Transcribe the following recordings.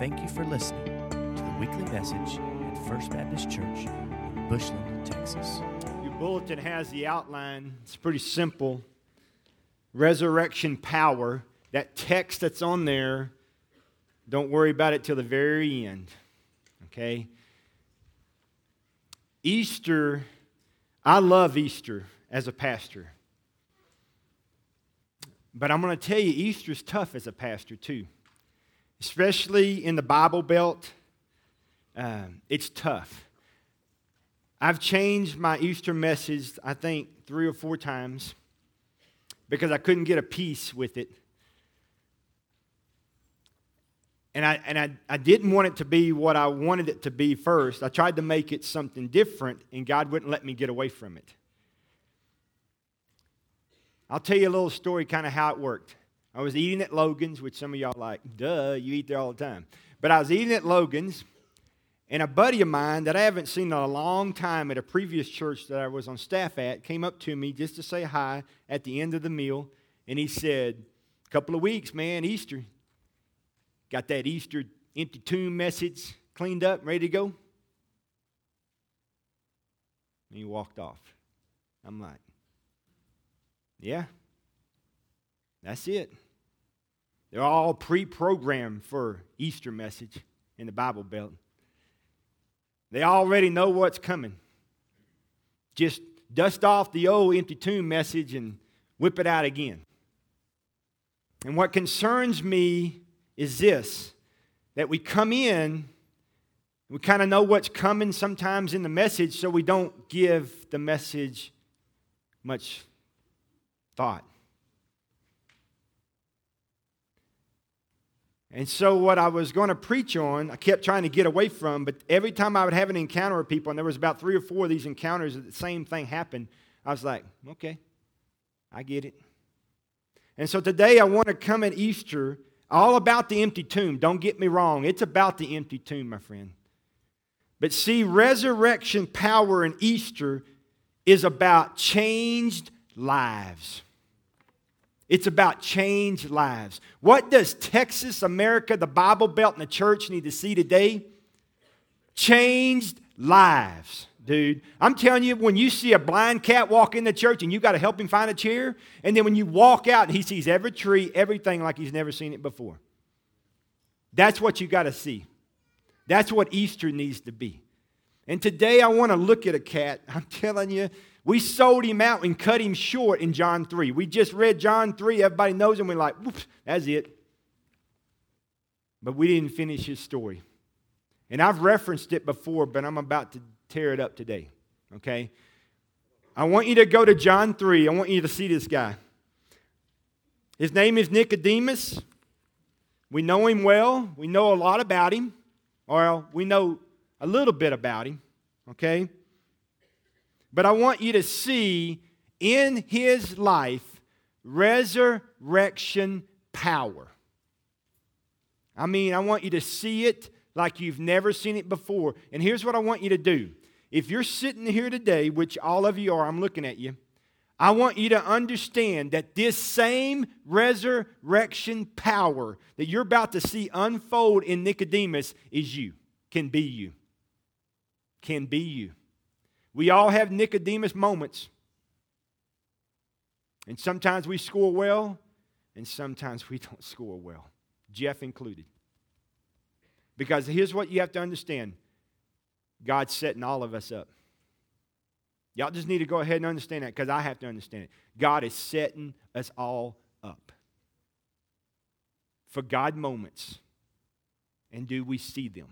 Thank you for listening to the weekly message at First Baptist Church in Bushland, Texas. Your bulletin has the outline. It's pretty simple. Resurrection power. That text that's on there, don't worry about it till the very end. Okay? Easter, I love Easter as a pastor. But I'm going to tell you, Easter's tough as a pastor, too. Especially in the Bible Belt, um, it's tough. I've changed my Easter message, I think, three or four times because I couldn't get a piece with it. And, I, and I, I didn't want it to be what I wanted it to be first. I tried to make it something different, and God wouldn't let me get away from it. I'll tell you a little story, kind of how it worked. I was eating at Logan's, which some of y'all like, duh, you eat there all the time. But I was eating at Logan's, and a buddy of mine that I haven't seen in a long time at a previous church that I was on staff at came up to me just to say hi at the end of the meal, and he said, A couple of weeks, man, Easter. Got that Easter empty tomb message cleaned up, ready to go? And he walked off. I'm like, Yeah, that's it. They're all pre programmed for Easter message in the Bible Belt. They already know what's coming. Just dust off the old empty tomb message and whip it out again. And what concerns me is this that we come in, we kind of know what's coming sometimes in the message, so we don't give the message much thought. And so, what I was going to preach on, I kept trying to get away from, but every time I would have an encounter with people, and there was about three or four of these encounters that the same thing happened, I was like, okay, I get it. And so today I want to come at Easter all about the empty tomb. Don't get me wrong, it's about the empty tomb, my friend. But see, resurrection power in Easter is about changed lives. It's about changed lives. What does Texas, America, the Bible Belt, and the church need to see today? Changed lives, dude. I'm telling you, when you see a blind cat walk in the church and you got to help him find a chair, and then when you walk out and he sees every tree, everything like he's never seen it before. That's what you got to see. That's what Easter needs to be. And today I want to look at a cat. I'm telling you, we sold him out and cut him short in John 3. We just read John 3. Everybody knows him. We're like, whoops, that's it. But we didn't finish his story. And I've referenced it before, but I'm about to tear it up today. Okay? I want you to go to John 3. I want you to see this guy. His name is Nicodemus. We know him well. We know a lot about him. Or we know a little bit about him. Okay? But I want you to see in his life resurrection power. I mean, I want you to see it like you've never seen it before. And here's what I want you to do. If you're sitting here today, which all of you are, I'm looking at you, I want you to understand that this same resurrection power that you're about to see unfold in Nicodemus is you, can be you. Can be you. We all have Nicodemus moments. And sometimes we score well, and sometimes we don't score well, Jeff included. Because here's what you have to understand God's setting all of us up. Y'all just need to go ahead and understand that because I have to understand it. God is setting us all up for God moments. And do we see them?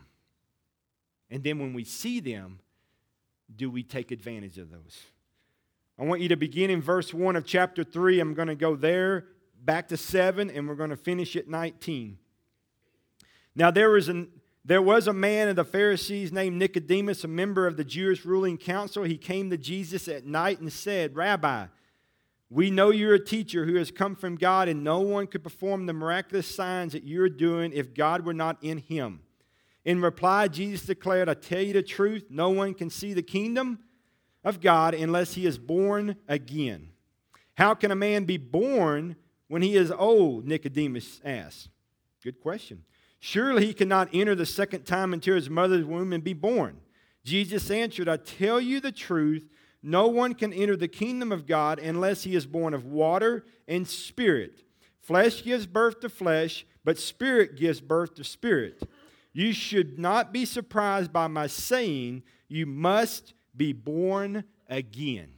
And then when we see them, do we take advantage of those? I want you to begin in verse 1 of chapter 3. I'm going to go there, back to 7, and we're going to finish at 19. Now, there was, an, there was a man of the Pharisees named Nicodemus, a member of the Jewish ruling council. He came to Jesus at night and said, Rabbi, we know you're a teacher who has come from God, and no one could perform the miraculous signs that you're doing if God were not in him. In reply, Jesus declared, I tell you the truth, no one can see the kingdom of God unless he is born again. How can a man be born when he is old? Nicodemus asked. Good question. Surely he cannot enter the second time into his mother's womb and be born. Jesus answered, I tell you the truth, no one can enter the kingdom of God unless he is born of water and spirit. Flesh gives birth to flesh, but spirit gives birth to spirit. You should not be surprised by my saying, You must be born again.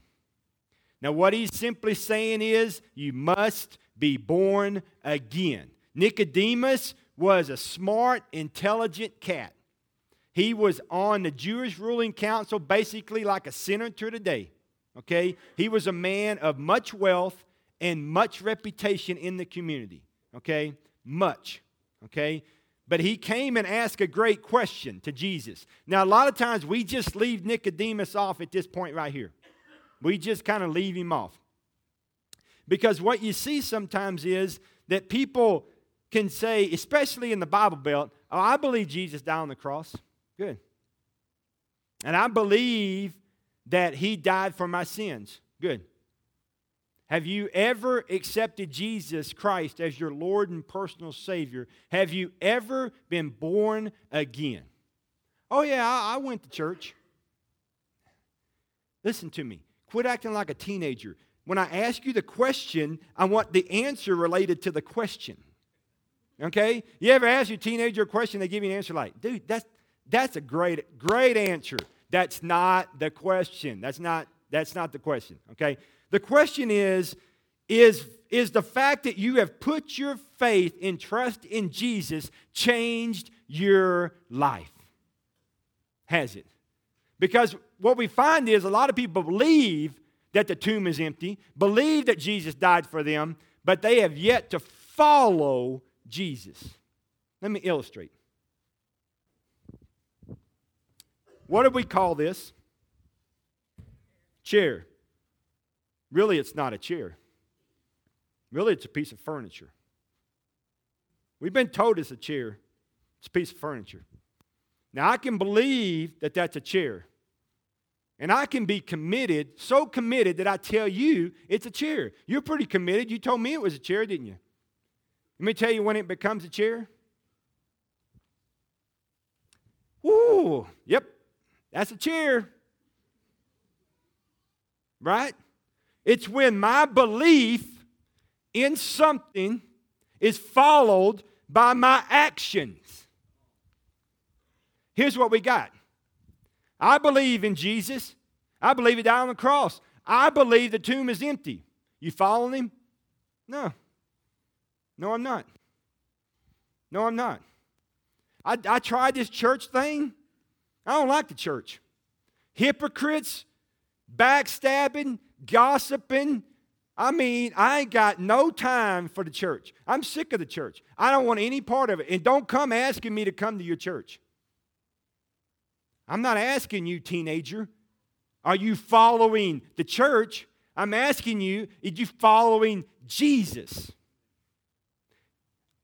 Now, what he's simply saying is, You must be born again. Nicodemus was a smart, intelligent cat. He was on the Jewish ruling council, basically like a senator today. Okay? He was a man of much wealth and much reputation in the community. Okay? Much. Okay? But he came and asked a great question to Jesus. Now, a lot of times we just leave Nicodemus off at this point right here. We just kind of leave him off. Because what you see sometimes is that people can say, especially in the Bible Belt, oh, I believe Jesus died on the cross. Good. And I believe that he died for my sins. Good. Have you ever accepted Jesus Christ as your Lord and personal Savior? Have you ever been born again? Oh, yeah, I, I went to church. Listen to me. Quit acting like a teenager. When I ask you the question, I want the answer related to the question. Okay? You ever ask your teenager a question, they give you an answer like, dude, that's, that's a great, great answer. That's not the question. That's not, that's not the question. Okay? The question is, is, is the fact that you have put your faith and trust in Jesus changed your life? Has it? Because what we find is a lot of people believe that the tomb is empty, believe that Jesus died for them, but they have yet to follow Jesus. Let me illustrate. What do we call this? Chair. Really, it's not a chair. Really, it's a piece of furniture. We've been told it's a chair, it's a piece of furniture. Now, I can believe that that's a chair. And I can be committed, so committed that I tell you it's a chair. You're pretty committed. You told me it was a chair, didn't you? Let me tell you when it becomes a chair. Ooh, yep, that's a chair. Right? It's when my belief in something is followed by my actions. Here's what we got I believe in Jesus. I believe he died on the cross. I believe the tomb is empty. You following him? No. No, I'm not. No, I'm not. I, I tried this church thing. I don't like the church. Hypocrites, backstabbing, gossiping. I mean, I ain't got no time for the church. I'm sick of the church. I don't want any part of it. And don't come asking me to come to your church. I'm not asking you, teenager, are you following the church? I'm asking you, are you following Jesus?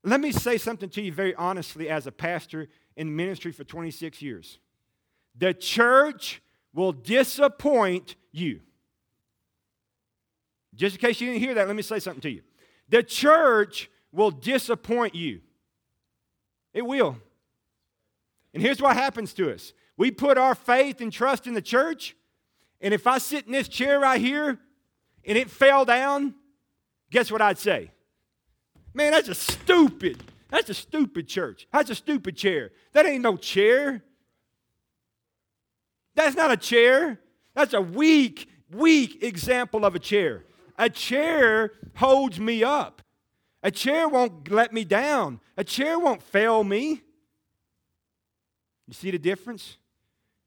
Let me say something to you very honestly as a pastor in ministry for 26 years. The church will disappoint you. Just in case you didn't hear that, let me say something to you. The church will disappoint you. It will. And here's what happens to us we put our faith and trust in the church, and if I sit in this chair right here and it fell down, guess what I'd say? Man, that's a stupid. That's a stupid church. That's a stupid chair. That ain't no chair. That's not a chair. That's a weak, weak example of a chair. A chair holds me up. A chair won't let me down. A chair won't fail me. You see the difference?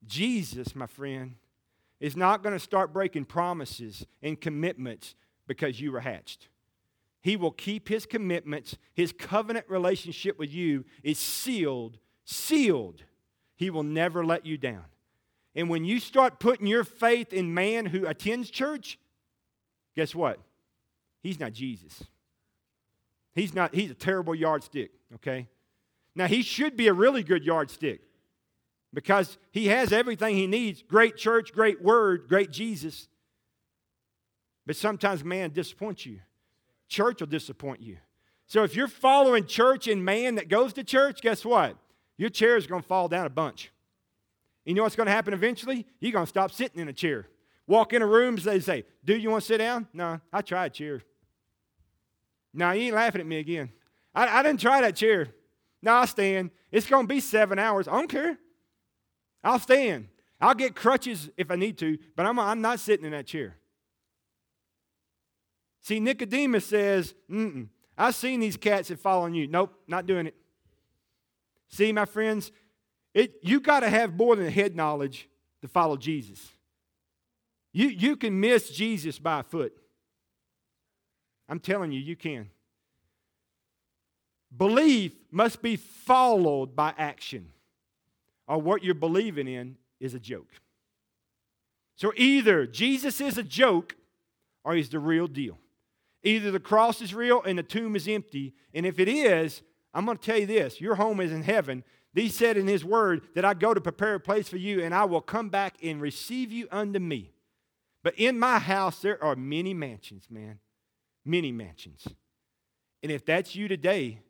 Jesus, my friend, is not going to start breaking promises and commitments because you were hatched. He will keep his commitments. His covenant relationship with you is sealed, sealed. He will never let you down. And when you start putting your faith in man who attends church, guess what? He's not Jesus. He's not, he's a terrible yardstick, okay? Now, he should be a really good yardstick because he has everything he needs great church, great word, great Jesus. But sometimes man disappoints you. Church will disappoint you. So if you're following church and man that goes to church, guess what? Your chair is going to fall down a bunch. You know what's going to happen eventually? You're going to stop sitting in a chair. Walk in a room, they say, Do you want to sit down? No, I tried a chair. No, you ain't laughing at me again. I, I didn't try that chair. No, I'll stand. It's going to be seven hours. I don't care. I'll stand. I'll get crutches if I need to, but I'm, I'm not sitting in that chair. See, Nicodemus says, Mm-mm, I've seen these cats that fall on you. Nope, not doing it. See, my friends, it, you got to have more than head knowledge to follow Jesus. You, you can miss Jesus by foot. I'm telling you, you can. Belief must be followed by action, or what you're believing in is a joke. So either Jesus is a joke or he's the real deal. Either the cross is real and the tomb is empty, and if it is, I'm going to tell you this your home is in heaven. He said in his word that I go to prepare a place for you, and I will come back and receive you unto me. But in my house, there are many mansions, man. Many mansions. And if that's you today,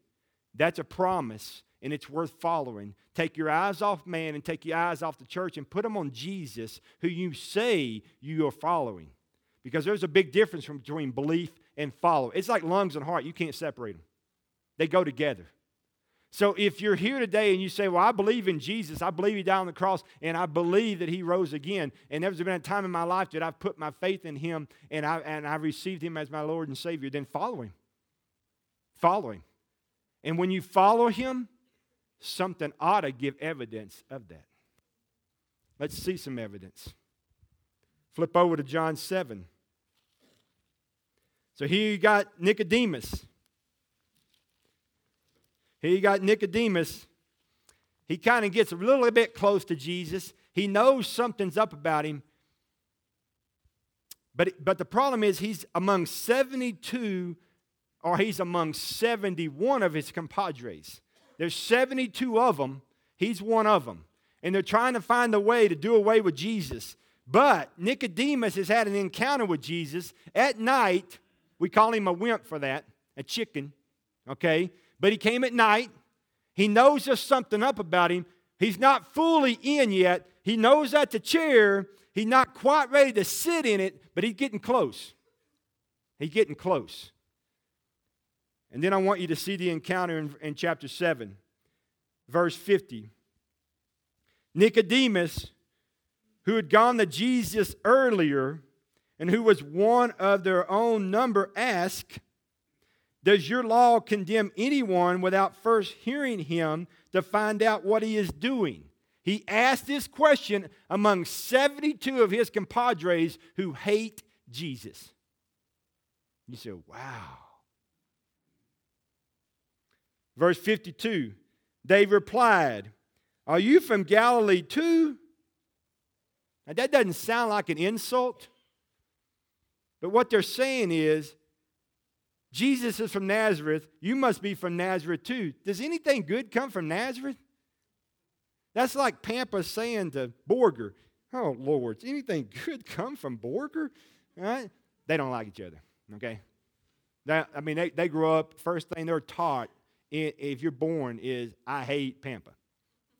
that's a promise and it's worth following. Take your eyes off man and take your eyes off the church and put them on Jesus, who you say you are following. Because there's a big difference between belief and follow. It's like lungs and heart, you can't separate them, they go together. So if you're here today and you say, Well, I believe in Jesus, I believe He died on the cross, and I believe that He rose again, and there's been a time in my life that I've put my faith in Him and, I, and I've received Him as my Lord and Savior, then follow Him. Follow Him. And when you follow Him, something ought to give evidence of that. Let's see some evidence. Flip over to John 7. So here you got Nicodemus. Here you got Nicodemus. He kind of gets a little bit close to Jesus. He knows something's up about him. But, but the problem is, he's among 72, or he's among 71 of his compadres. There's 72 of them. He's one of them. And they're trying to find a way to do away with Jesus. But Nicodemus has had an encounter with Jesus at night. We call him a wimp for that, a chicken, okay? But he came at night. He knows there's something up about him. He's not fully in yet. He knows that the chair, he's not quite ready to sit in it, but he's getting close. He's getting close. And then I want you to see the encounter in, in chapter 7, verse 50. Nicodemus, who had gone to Jesus earlier and who was one of their own number, asked, does your law condemn anyone without first hearing him to find out what he is doing? He asked this question among 72 of his compadres who hate Jesus. You say, wow. Verse 52 They replied, Are you from Galilee too? Now, that doesn't sound like an insult, but what they're saying is, Jesus is from Nazareth. You must be from Nazareth too. Does anything good come from Nazareth? That's like Pampa saying to Borger, Oh, Lord, anything good come from Borger? Right? They don't like each other, okay? That, I mean, they, they grow up, first thing they're taught if you're born is, I hate Pampa.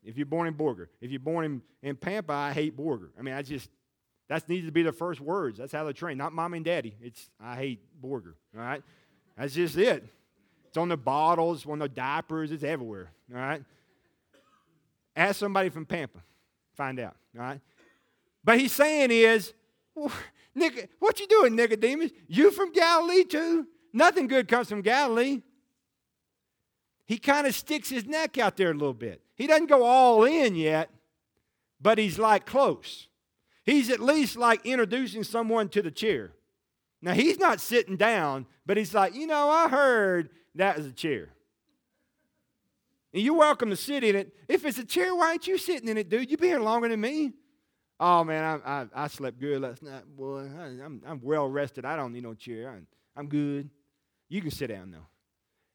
If you're born in Borger. If you're born in, in Pampa, I hate Borger. I mean, I just, that needs to be the first words. That's how they're trained. Not mom and daddy. It's, I hate Borger, all right? That's just it. It's on the bottles, on the diapers, it's everywhere. All right? Ask somebody from Pampa. Find out. All right? But he's saying is, Nick, what you doing, Nicodemus? You from Galilee too? Nothing good comes from Galilee. He kind of sticks his neck out there a little bit. He doesn't go all in yet, but he's like close. He's at least like introducing someone to the chair. Now, he's not sitting down, but he's like, you know, I heard that is a chair. And you're welcome to sit in it. If it's a chair, why ain't you sitting in it, dude? You've been here longer than me. Oh, man, I, I, I slept good last night, boy. I, am I'm, I'm well rested. I don't need no chair. I'm, I'm good. You can sit down, though.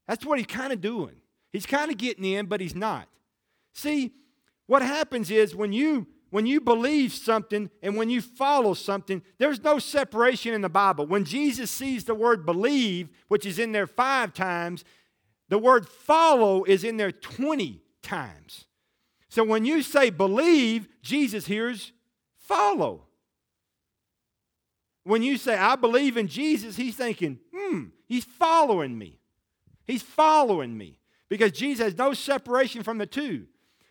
That's what he's kind of doing. He's kind of getting in, but he's not. See, what happens is when you when you believe something and when you follow something, there's no separation in the Bible. When Jesus sees the word believe, which is in there five times, The word follow is in there 20 times. So when you say believe, Jesus hears follow. When you say, I believe in Jesus, he's thinking, hmm, he's following me. He's following me because Jesus has no separation from the two.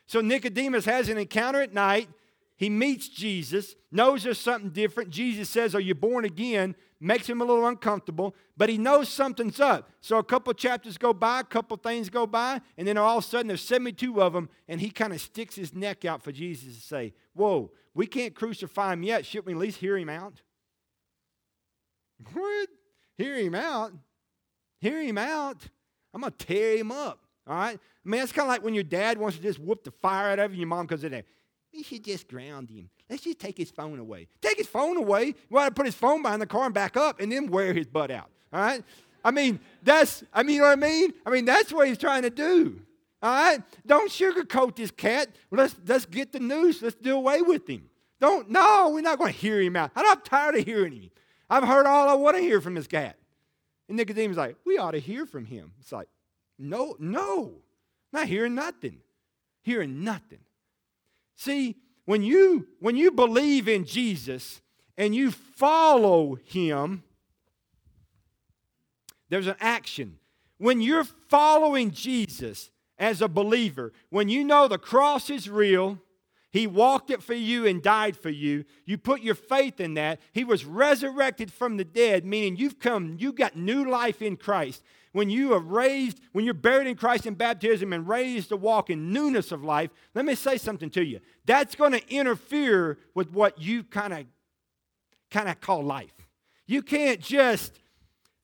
So Nicodemus has an encounter at night. He meets Jesus, knows there's something different. Jesus says, Are you born again? Makes him a little uncomfortable, but he knows something's up. So a couple chapters go by, a couple things go by, and then all of a sudden there's 72 of them, and he kind of sticks his neck out for Jesus to say, Whoa, we can't crucify him yet. Shouldn't we at least hear him out? What? Hear him out? Hear him out? I'm going to tear him up. All right? I mean, it's kind of like when your dad wants to just whoop the fire out of you, your mom comes in there. We should just ground him. Let's just take his phone away. Take his phone away. You want to put his phone behind the car and back up and then wear his butt out. All right? I mean, that's, I mean, you know what I mean? I mean, that's what he's trying to do. All right? Don't sugarcoat this cat. Let's, let's get the news. Let's do away with him. Don't, no, we're not going to hear him out. I'm tired of hearing him. I've heard all I want to hear from this cat. And Nicodemus like, we ought to hear from him. It's like, no, no, not hearing nothing. Hearing nothing. See, when you when you believe in Jesus and you follow him, there's an action. When you're following Jesus as a believer, when you know the cross is real, he walked it for you and died for you. You put your faith in that. He was resurrected from the dead, meaning you've come, you got new life in Christ when you are raised, when you're buried in Christ in baptism and raised to walk in newness of life, let me say something to you. That's going to interfere with what you kind of kind of call life. You can't just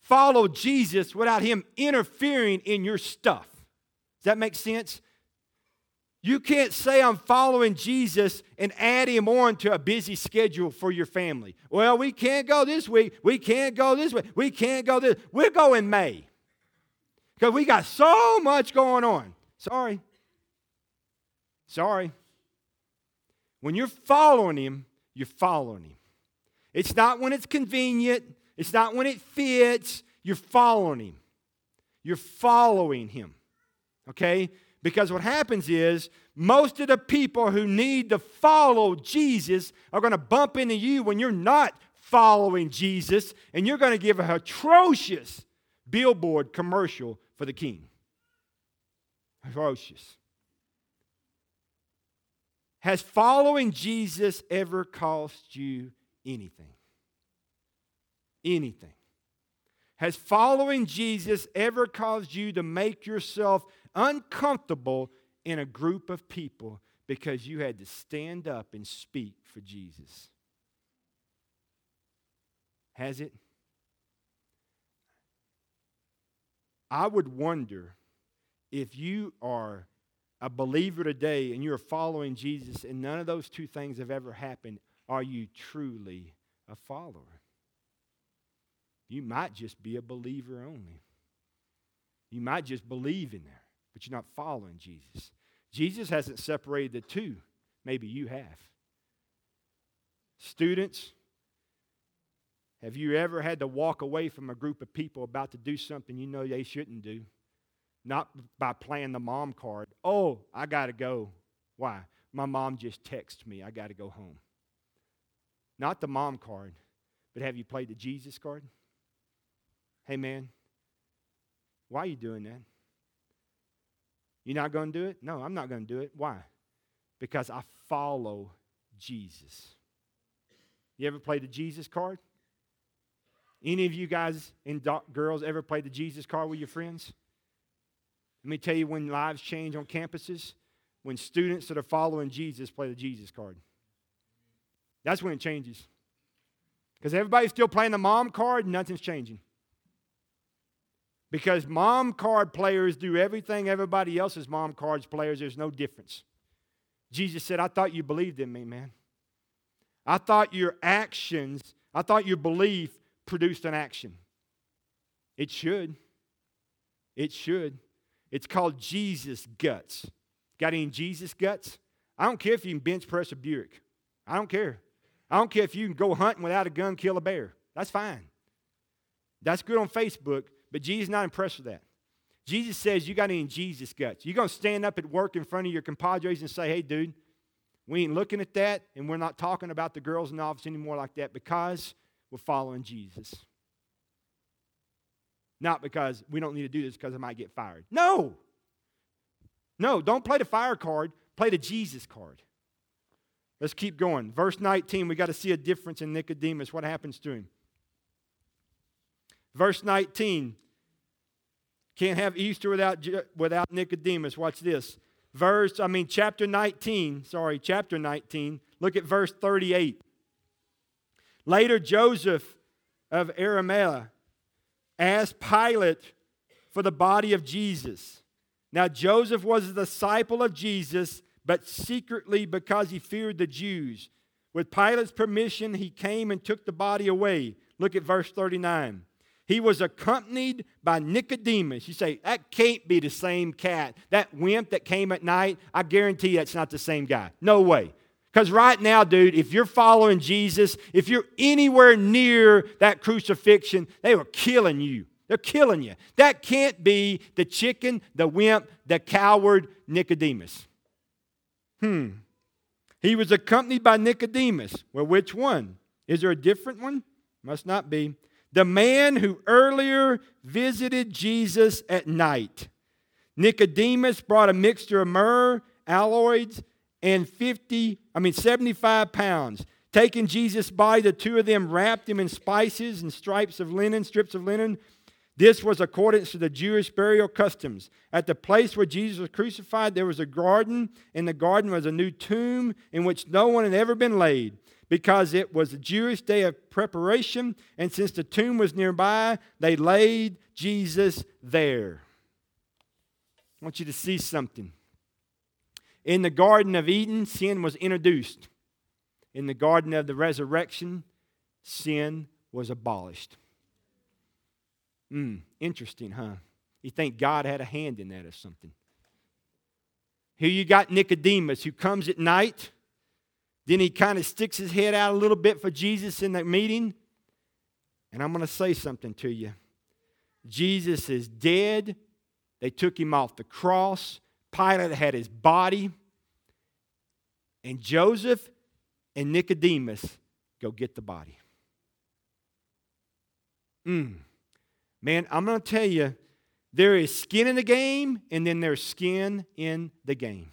follow Jesus without him interfering in your stuff. Does that make sense? You can't say I'm following Jesus and add him on to a busy schedule for your family. Well, we can't go this week. We can't go this way. We can't go this. We'll go in May. Because we got so much going on. Sorry. Sorry. When you're following Him, you're following Him. It's not when it's convenient, it's not when it fits. You're following Him. You're following Him. Okay? Because what happens is most of the people who need to follow Jesus are going to bump into you when you're not following Jesus, and you're going to give an atrocious billboard commercial for the king. Ferocious. Has following Jesus ever cost you anything? Anything. Has following Jesus ever caused you to make yourself uncomfortable in a group of people because you had to stand up and speak for Jesus? Has it? I would wonder if you are a believer today and you're following Jesus and none of those two things have ever happened, are you truly a follower? You might just be a believer only. You might just believe in there, but you're not following Jesus. Jesus hasn't separated the two. Maybe you have. Students, have you ever had to walk away from a group of people about to do something you know they shouldn't do? Not by playing the mom card. Oh, I got to go. Why? My mom just texted me. I got to go home. Not the mom card, but have you played the Jesus card? Hey, man, why are you doing that? You're not going to do it? No, I'm not going to do it. Why? Because I follow Jesus. You ever played the Jesus card? Any of you guys and girls ever played the Jesus card with your friends? Let me tell you when lives change on campuses, when students that are following Jesus play the Jesus card. That's when it changes. Because everybody's still playing the mom card, nothing's changing. Because mom card players do everything everybody else's mom cards players, there's no difference. Jesus said, I thought you believed in me, man. I thought your actions, I thought your belief produced an action. It should. It should. It's called Jesus guts. Got any Jesus guts? I don't care if you can bench press a Buick. I don't care. I don't care if you can go hunting without a gun, kill a bear. That's fine. That's good on Facebook, but Jesus not impressed with that. Jesus says, You got any Jesus guts? You're going to stand up at work in front of your compadres and say, Hey, dude, we ain't looking at that, and we're not talking about the girls in the office anymore like that because we're following Jesus. Not because we don't need to do this because I might get fired. No. No, don't play the fire card, play the Jesus card. Let's keep going. Verse 19, we got to see a difference in Nicodemus. What happens to him? Verse 19, can't have Easter without, without Nicodemus. Watch this. Verse, I mean, chapter 19, sorry, chapter 19. Look at verse 38. Later, Joseph of Arimathea asked Pilate for the body of Jesus. Now, Joseph was a disciple of Jesus, but secretly because he feared the Jews. With Pilate's permission, he came and took the body away. Look at verse 39. He was accompanied by Nicodemus. You say, that can't be the same cat. That wimp that came at night, I guarantee that's not the same guy. No way. Because right now, dude, if you're following Jesus, if you're anywhere near that crucifixion, they were killing you. They're killing you. That can't be the chicken, the wimp, the coward Nicodemus. Hmm. He was accompanied by Nicodemus. Well, which one? Is there a different one? Must not be. The man who earlier visited Jesus at night. Nicodemus brought a mixture of myrrh, aloes, and 50, I mean 75 pounds. Taking Jesus' body, the two of them wrapped him in spices and stripes of linen, strips of linen. This was according to the Jewish burial customs. At the place where Jesus was crucified, there was a garden. In the garden was a new tomb in which no one had ever been laid, because it was a Jewish day of preparation. And since the tomb was nearby, they laid Jesus there. I want you to see something. In the Garden of Eden, sin was introduced. In the Garden of the Resurrection, sin was abolished. Hmm, interesting, huh? You think God had a hand in that or something? Here you got Nicodemus who comes at night. Then he kind of sticks his head out a little bit for Jesus in that meeting. And I'm going to say something to you. Jesus is dead. They took him off the cross. Pilate had his body. And Joseph and Nicodemus go get the body. Mm. Man, I'm going to tell you, there is skin in the game, and then there's skin in the game.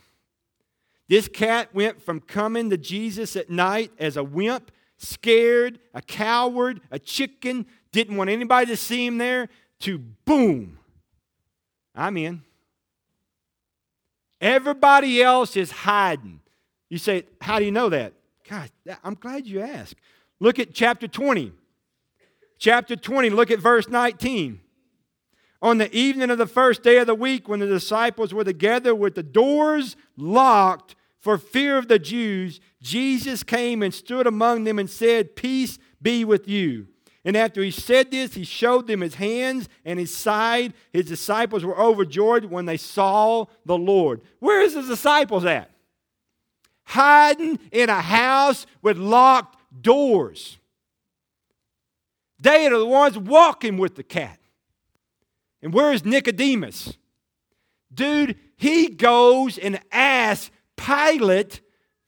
This cat went from coming to Jesus at night as a wimp, scared, a coward, a chicken, didn't want anybody to see him there, to boom, I'm in. Everybody else is hiding. You say, How do you know that? God, I'm glad you asked. Look at chapter 20. Chapter 20, look at verse 19. On the evening of the first day of the week, when the disciples were together with the doors locked for fear of the Jews, Jesus came and stood among them and said, Peace be with you. And after he said this, he showed them his hands and his side. His disciples were overjoyed when they saw the Lord. Where is his disciples at? Hiding in a house with locked doors. They are the ones walking with the cat. And where is Nicodemus? Dude, he goes and asks Pilate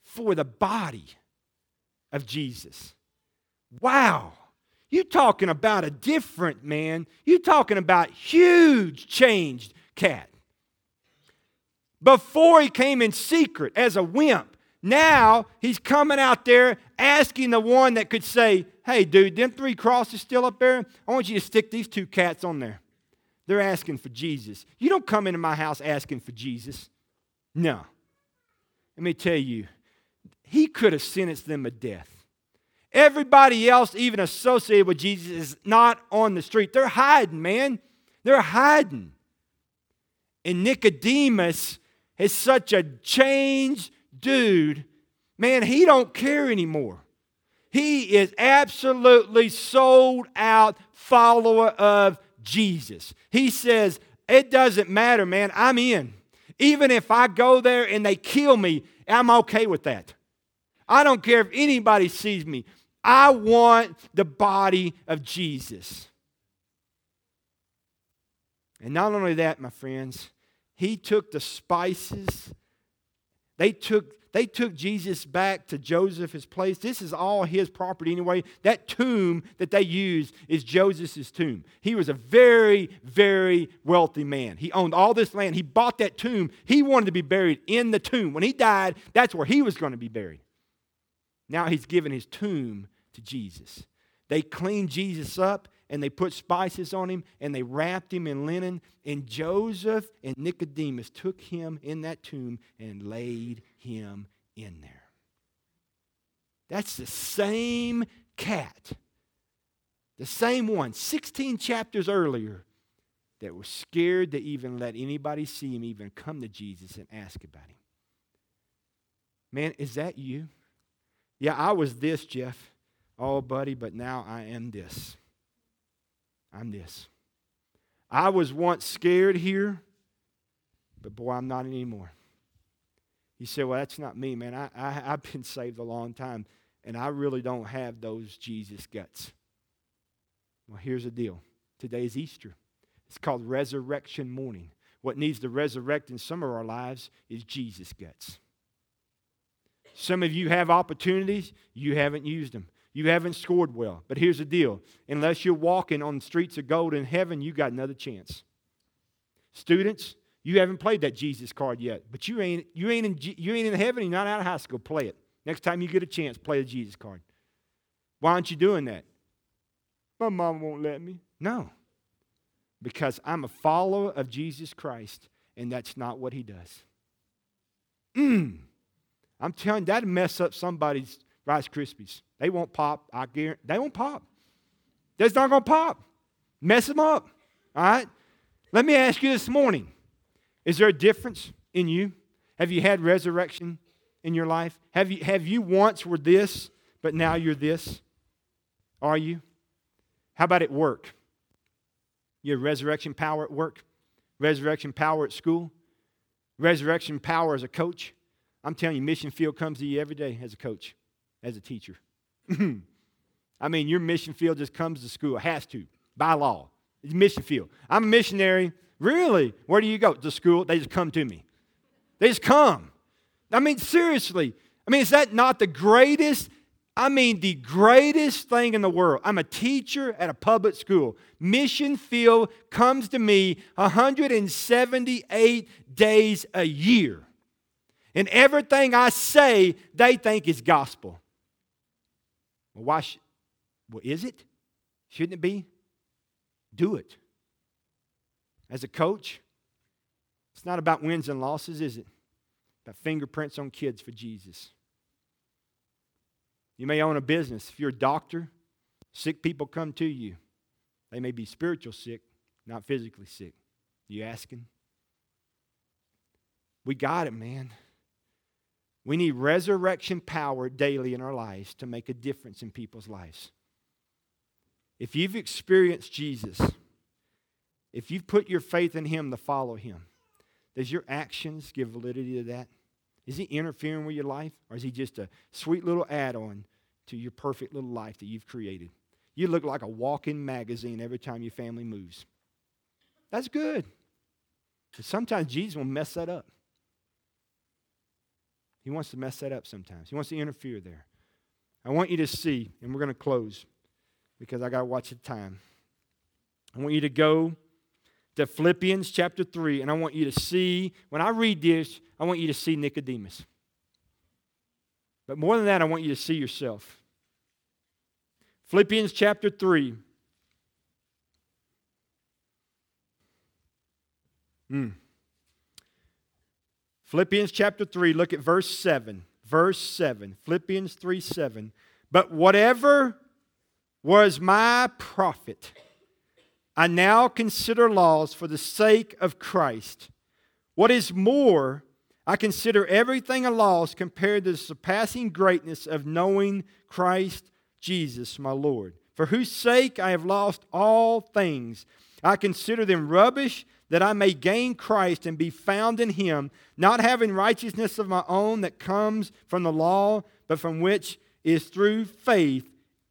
for the body of Jesus. Wow. You talking about a different man. You talking about huge changed cat. Before he came in secret as a wimp, now he's coming out there asking the one that could say, Hey, dude, them three crosses still up there? I want you to stick these two cats on there. They're asking for Jesus. You don't come into my house asking for Jesus. No. Let me tell you, he could have sentenced them to death. Everybody else, even associated with Jesus, is not on the street. They're hiding, man. They're hiding. And Nicodemus is such a changed dude. Man, he don't care anymore. He is absolutely sold out follower of Jesus. He says, It doesn't matter, man. I'm in. Even if I go there and they kill me, I'm okay with that. I don't care if anybody sees me. I want the body of Jesus. And not only that, my friends, he took the spices. They took they took Jesus back to Joseph's place. This is all his property anyway. That tomb that they used is Joseph's tomb. He was a very, very wealthy man. He owned all this land. He bought that tomb. He wanted to be buried in the tomb. When he died, that's where he was going to be buried. Now he's given his tomb to Jesus. They cleaned Jesus up and they put spices on him and they wrapped him in linen. And Joseph and Nicodemus took him in that tomb and laid him in there. That's the same cat, the same one, 16 chapters earlier, that was scared to even let anybody see him, even come to Jesus and ask about him. Man, is that you? Yeah, I was this, Jeff. Oh, buddy, but now I am this. I'm this. I was once scared here, but boy, I'm not anymore. You say, well, that's not me, man. I, I, I've been saved a long time, and I really don't have those Jesus guts. Well, here's the deal today is Easter. It's called resurrection morning. What needs to resurrect in some of our lives is Jesus guts. Some of you have opportunities, you haven't used them. You haven't scored well. But here's the deal unless you're walking on the streets of gold in heaven, you got another chance. Students, you haven't played that Jesus card yet, but you ain't, you ain't, in, you ain't in heaven, you're not out of high school. Play it. Next time you get a chance, play the Jesus card. Why aren't you doing that? My mom won't let me. No, because I'm a follower of Jesus Christ, and that's not what he does. Mm. I'm telling you, that'd mess up somebody's Rice Krispies. They won't pop. I guarantee they won't pop. That's not going to pop. Mess them up. All right? Let me ask you this morning is there a difference in you? Have you had resurrection in your life? Have you, have you once were this, but now you're this? Are you? How about at work? You have resurrection power at work, resurrection power at school, resurrection power as a coach. I'm telling you, mission field comes to you every day as a coach as a teacher. I mean, your mission field just comes to school. It has to, by law. It's mission field. I'm a missionary. Really? Where do you go? To school? They just come to me. They just come. I mean, seriously. I mean, is that not the greatest? I mean, the greatest thing in the world. I'm a teacher at a public school. Mission field comes to me 178 days a year. And everything I say, they think is gospel. Well, why? Sh- well, is it? Shouldn't it be? Do it. As a coach, it's not about wins and losses, is it? About fingerprints on kids for Jesus. You may own a business. If you're a doctor, sick people come to you. They may be spiritual sick, not physically sick. You asking? We got it, man. We need resurrection power daily in our lives to make a difference in people's lives. If you've experienced Jesus, if you've put your faith in Him to follow Him, does your actions give validity to that? Is He interfering with your life, or is He just a sweet little add on to your perfect little life that you've created? You look like a walk in magazine every time your family moves. That's good. But sometimes Jesus will mess that up. He wants to mess that up sometimes. He wants to interfere there. I want you to see, and we're going to close because I got to watch the time. I want you to go to Philippians chapter 3, and I want you to see, when I read this, I want you to see Nicodemus. But more than that, I want you to see yourself. Philippians chapter 3. Hmm. Philippians chapter 3, look at verse 7. Verse 7. Philippians 3 7. But whatever was my profit, I now consider loss for the sake of Christ. What is more, I consider everything a loss compared to the surpassing greatness of knowing Christ Jesus, my Lord, for whose sake I have lost all things. I consider them rubbish that I may gain Christ and be found in him, not having righteousness of my own that comes from the law, but from which is through faith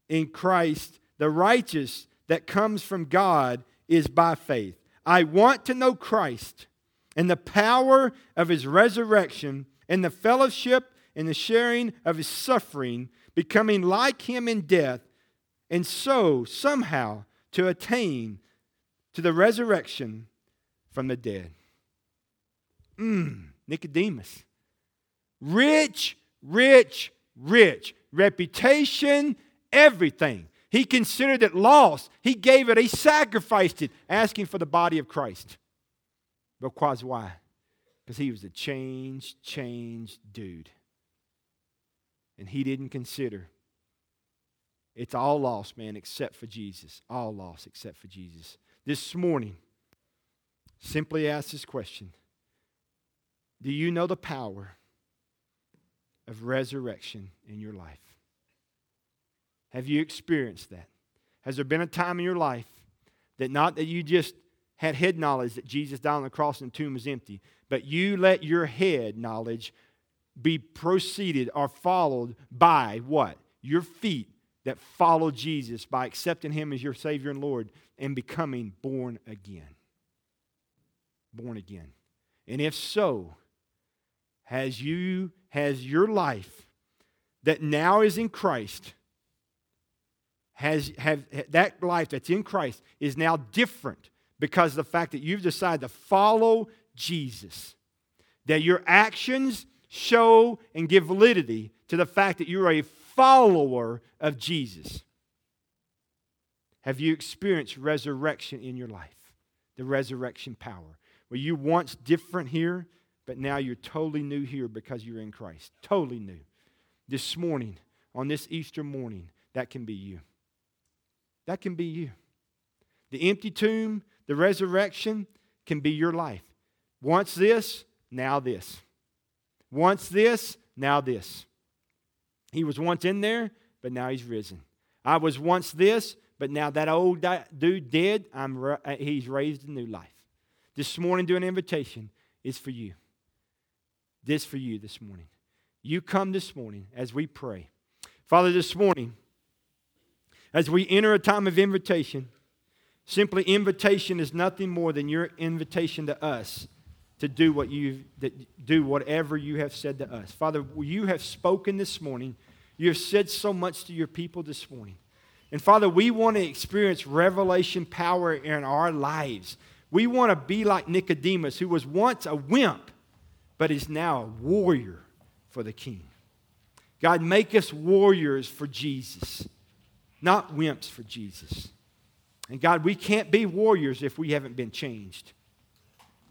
in Christ. The righteous that comes from God is by faith. I want to know Christ and the power of his resurrection and the fellowship and the sharing of his suffering, becoming like him in death, and so somehow to attain to the resurrection from the dead. Mm, Nicodemus. Rich, rich, rich. Reputation, everything. He considered it lost. He gave it, he sacrificed it, asking for the body of Christ. But Because why? Because he was a changed, changed dude. And he didn't consider it's all lost, man, except for Jesus. All lost except for Jesus. This morning, simply ask this question Do you know the power of resurrection in your life? Have you experienced that? Has there been a time in your life that not that you just had head knowledge that Jesus died on the cross and the tomb was empty, but you let your head knowledge be proceeded or followed by what? Your feet that follow Jesus by accepting Him as your Savior and Lord and becoming born again. Born again. And if so, has you has your life that now is in Christ has have that life that's in Christ is now different because of the fact that you've decided to follow Jesus. That your actions show and give validity to the fact that you're a follower of Jesus. Have you experienced resurrection in your life? The resurrection power. Were you once different here, but now you're totally new here because you're in Christ? Totally new. This morning, on this Easter morning, that can be you. That can be you. The empty tomb, the resurrection can be your life. Once this, now this. Once this, now this. He was once in there, but now he's risen. I was once this, but now that old dude dead, I'm, he's raised a new life. This morning, doing an invitation is for you. This for you this morning. You come this morning as we pray. Father, this morning, as we enter a time of invitation, simply invitation is nothing more than your invitation to us to do what you do whatever you have said to us. Father, you have spoken this morning. You have said so much to your people this morning. And Father, we want to experience revelation power in our lives. We want to be like Nicodemus, who was once a wimp, but is now a warrior for the king. God, make us warriors for Jesus not wimps for Jesus. And God, we can't be warriors if we haven't been changed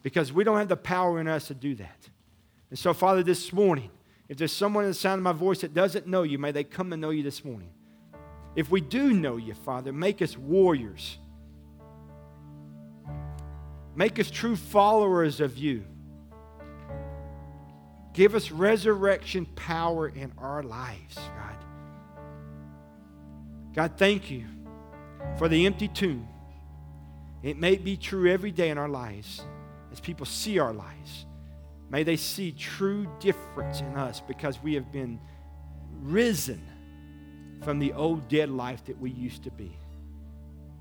because we don't have the power in us to do that. And so, Father, this morning, if there's someone in the sound of my voice that doesn't know you, may they come to know you this morning. If we do know you, Father, make us warriors. Make us true followers of you. Give us resurrection power in our lives, God. God, thank you for the empty tomb. It may be true every day in our lives as people see our lives. May they see true difference in us because we have been risen from the old dead life that we used to be.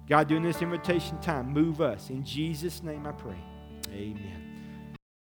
God, during this invitation time, move us. In Jesus' name I pray. Amen.